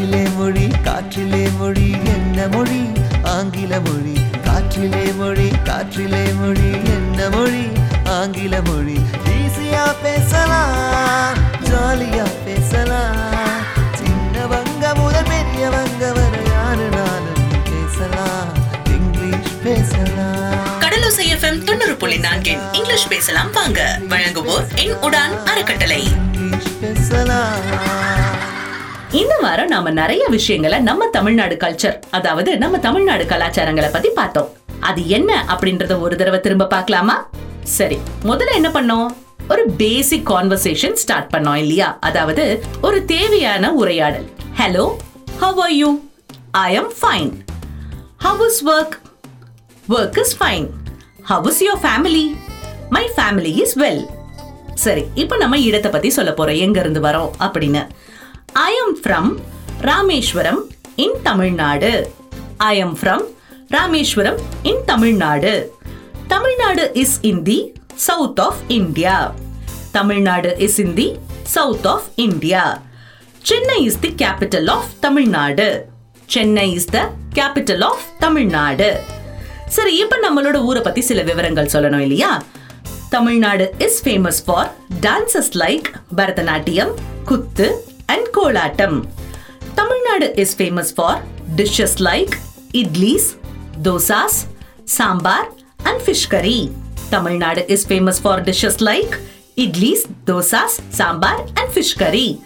காற்றிலே மொழி காற்றிலே மொழி என்ன மொழி? ஆங்கில மொழி. காற்றிலே மொழி காற்றிலே மொழி என்ன மொழி? ஆங்கில மொழி. ஈஸியா பேசலாம் ஜாலியா பேசலாம். சின்னவங்க முதல் பெரியவங்க வரை யாரு நானும் பேசலாம் இங்கிலீஷ் பேசலாம். கடலோசை எஃப்எம் தொண்ணூறு புள்ளி நான்கின் இங்கிலீஷ் பேசலாம் வாங்க. வழங்குவோர் என் உடான் அறக்கட்டளை. இங்கிலீஷ் பேசலாம். இந்த வாரம் நாம நிறைய விஷயங்களை நம்ம தமிழ்நாடு கல்ச்சர் அதாவது நம்ம தமிழ்நாடு கலாச்சாரங்களை பத்தி பார்த்தோம். அது என்ன அப்படின்றத ஒரு தடவை திரும்ப பார்க்கலாமா? சரி முதல்ல என்ன பண்ணோம்? ஒரு பேசிக் கான்வர்சேஷன் ஸ்டார்ட் பண்ணோம் இல்லையா? அதாவது ஒரு தேவையான உரையாடல். Hello how are you I am fine how is work work is fine how is your family my family is well சரி இப்போ நம்ம இடத்தை பத்தி சொல்ல போறோம். எங்க இருந்து வரோம் அப்படின்னு. I am from Rameswaram in Tamil Nadu I am from Rameswaram in Tamil Nadu Tamil Nadu is in the south of India Tamil Nadu is in the south of India Chennai is the capital of Tamil Nadu Chennai is the capital of Tamil Nadu சரி இப்ப நம்மளோட ஊரை பத்தி சில விவரங்கள் சொல்லணும் இல்லையா? Tamil Nadu is famous for dances like Bharatanatyam kuthu kolattam. Tamil Nadu is famous for dishes like idlis dosas sambar and fish curry Tamil Nadu is famous for dishes like idlis dosas sambar and fish curry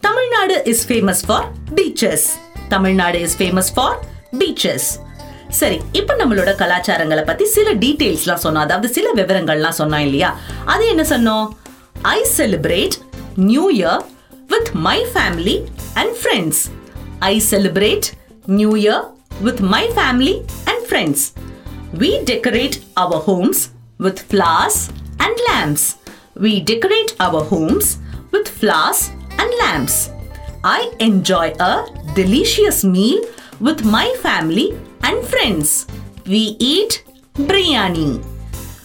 Tamil Nadu is famous for beaches Tamil Nadu is famous for beaches சரி இப்போ நம்மளோட கலாச்சாரங்களை பத்தி சில டீடைல்ஸ்லாம் சொன்னோம். அதாவது சில விவரங்கள்லாம் சொன்னோம் இல்லையா? அது என்ன சொன்னோம்? I celebrate new year with my family and friends. I celebrate New Year with my family and friends. We decorate our homes with flowers and lamps. We decorate our homes with flowers and lamps. I enjoy a delicious meal with my family and friends. We eat biryani.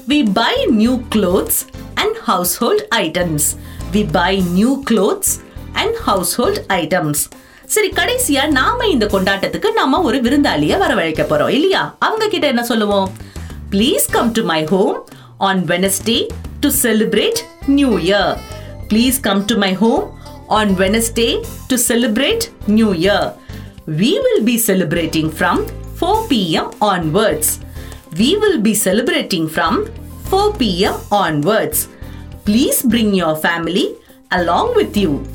We buy new clothes and household items. We buy new clothes and household items சரி கடைசியா நாம இந்த கொண்டாட்டத்துக்கு நாம ஒரு விருந்தாளிய வரவழைக்க போறோம் இல்லையா அவங்க கிட்ட என்ன சொல்லுவோம் please come to my home on Wednesday to celebrate new year please come to my home on Wednesday to celebrate new year we will be celebrating from 4 pm onwards. We will be celebrating from 4 pm onwards. Please bring your family along with you.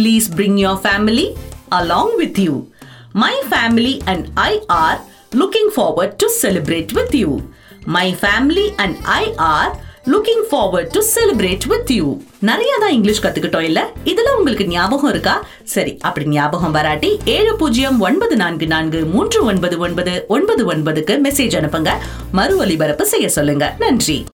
Please bring your family along with you. My family and I are looking forward to celebrate with you. My family and I are looking forward to celebrate with you நிறைய தான் English கத்துக்கிட்டோம் இல்ல? இதுல உங்களுக்கு ஞாபகம் இருக்கா? சரி அப்படி ஞாபகம் வராட்டி ஏழு பூஜ்ஜியம் ஒன்பது நான்கு நான்கு மூன்று ஒன்பது ஒன்பது ஒன்பது ஒன்பதுக்கு மெசேஜ் அனுப்புங்க. மறு ஒலிபரப்பு செய்ய சொல்லுங்க. நன்றி.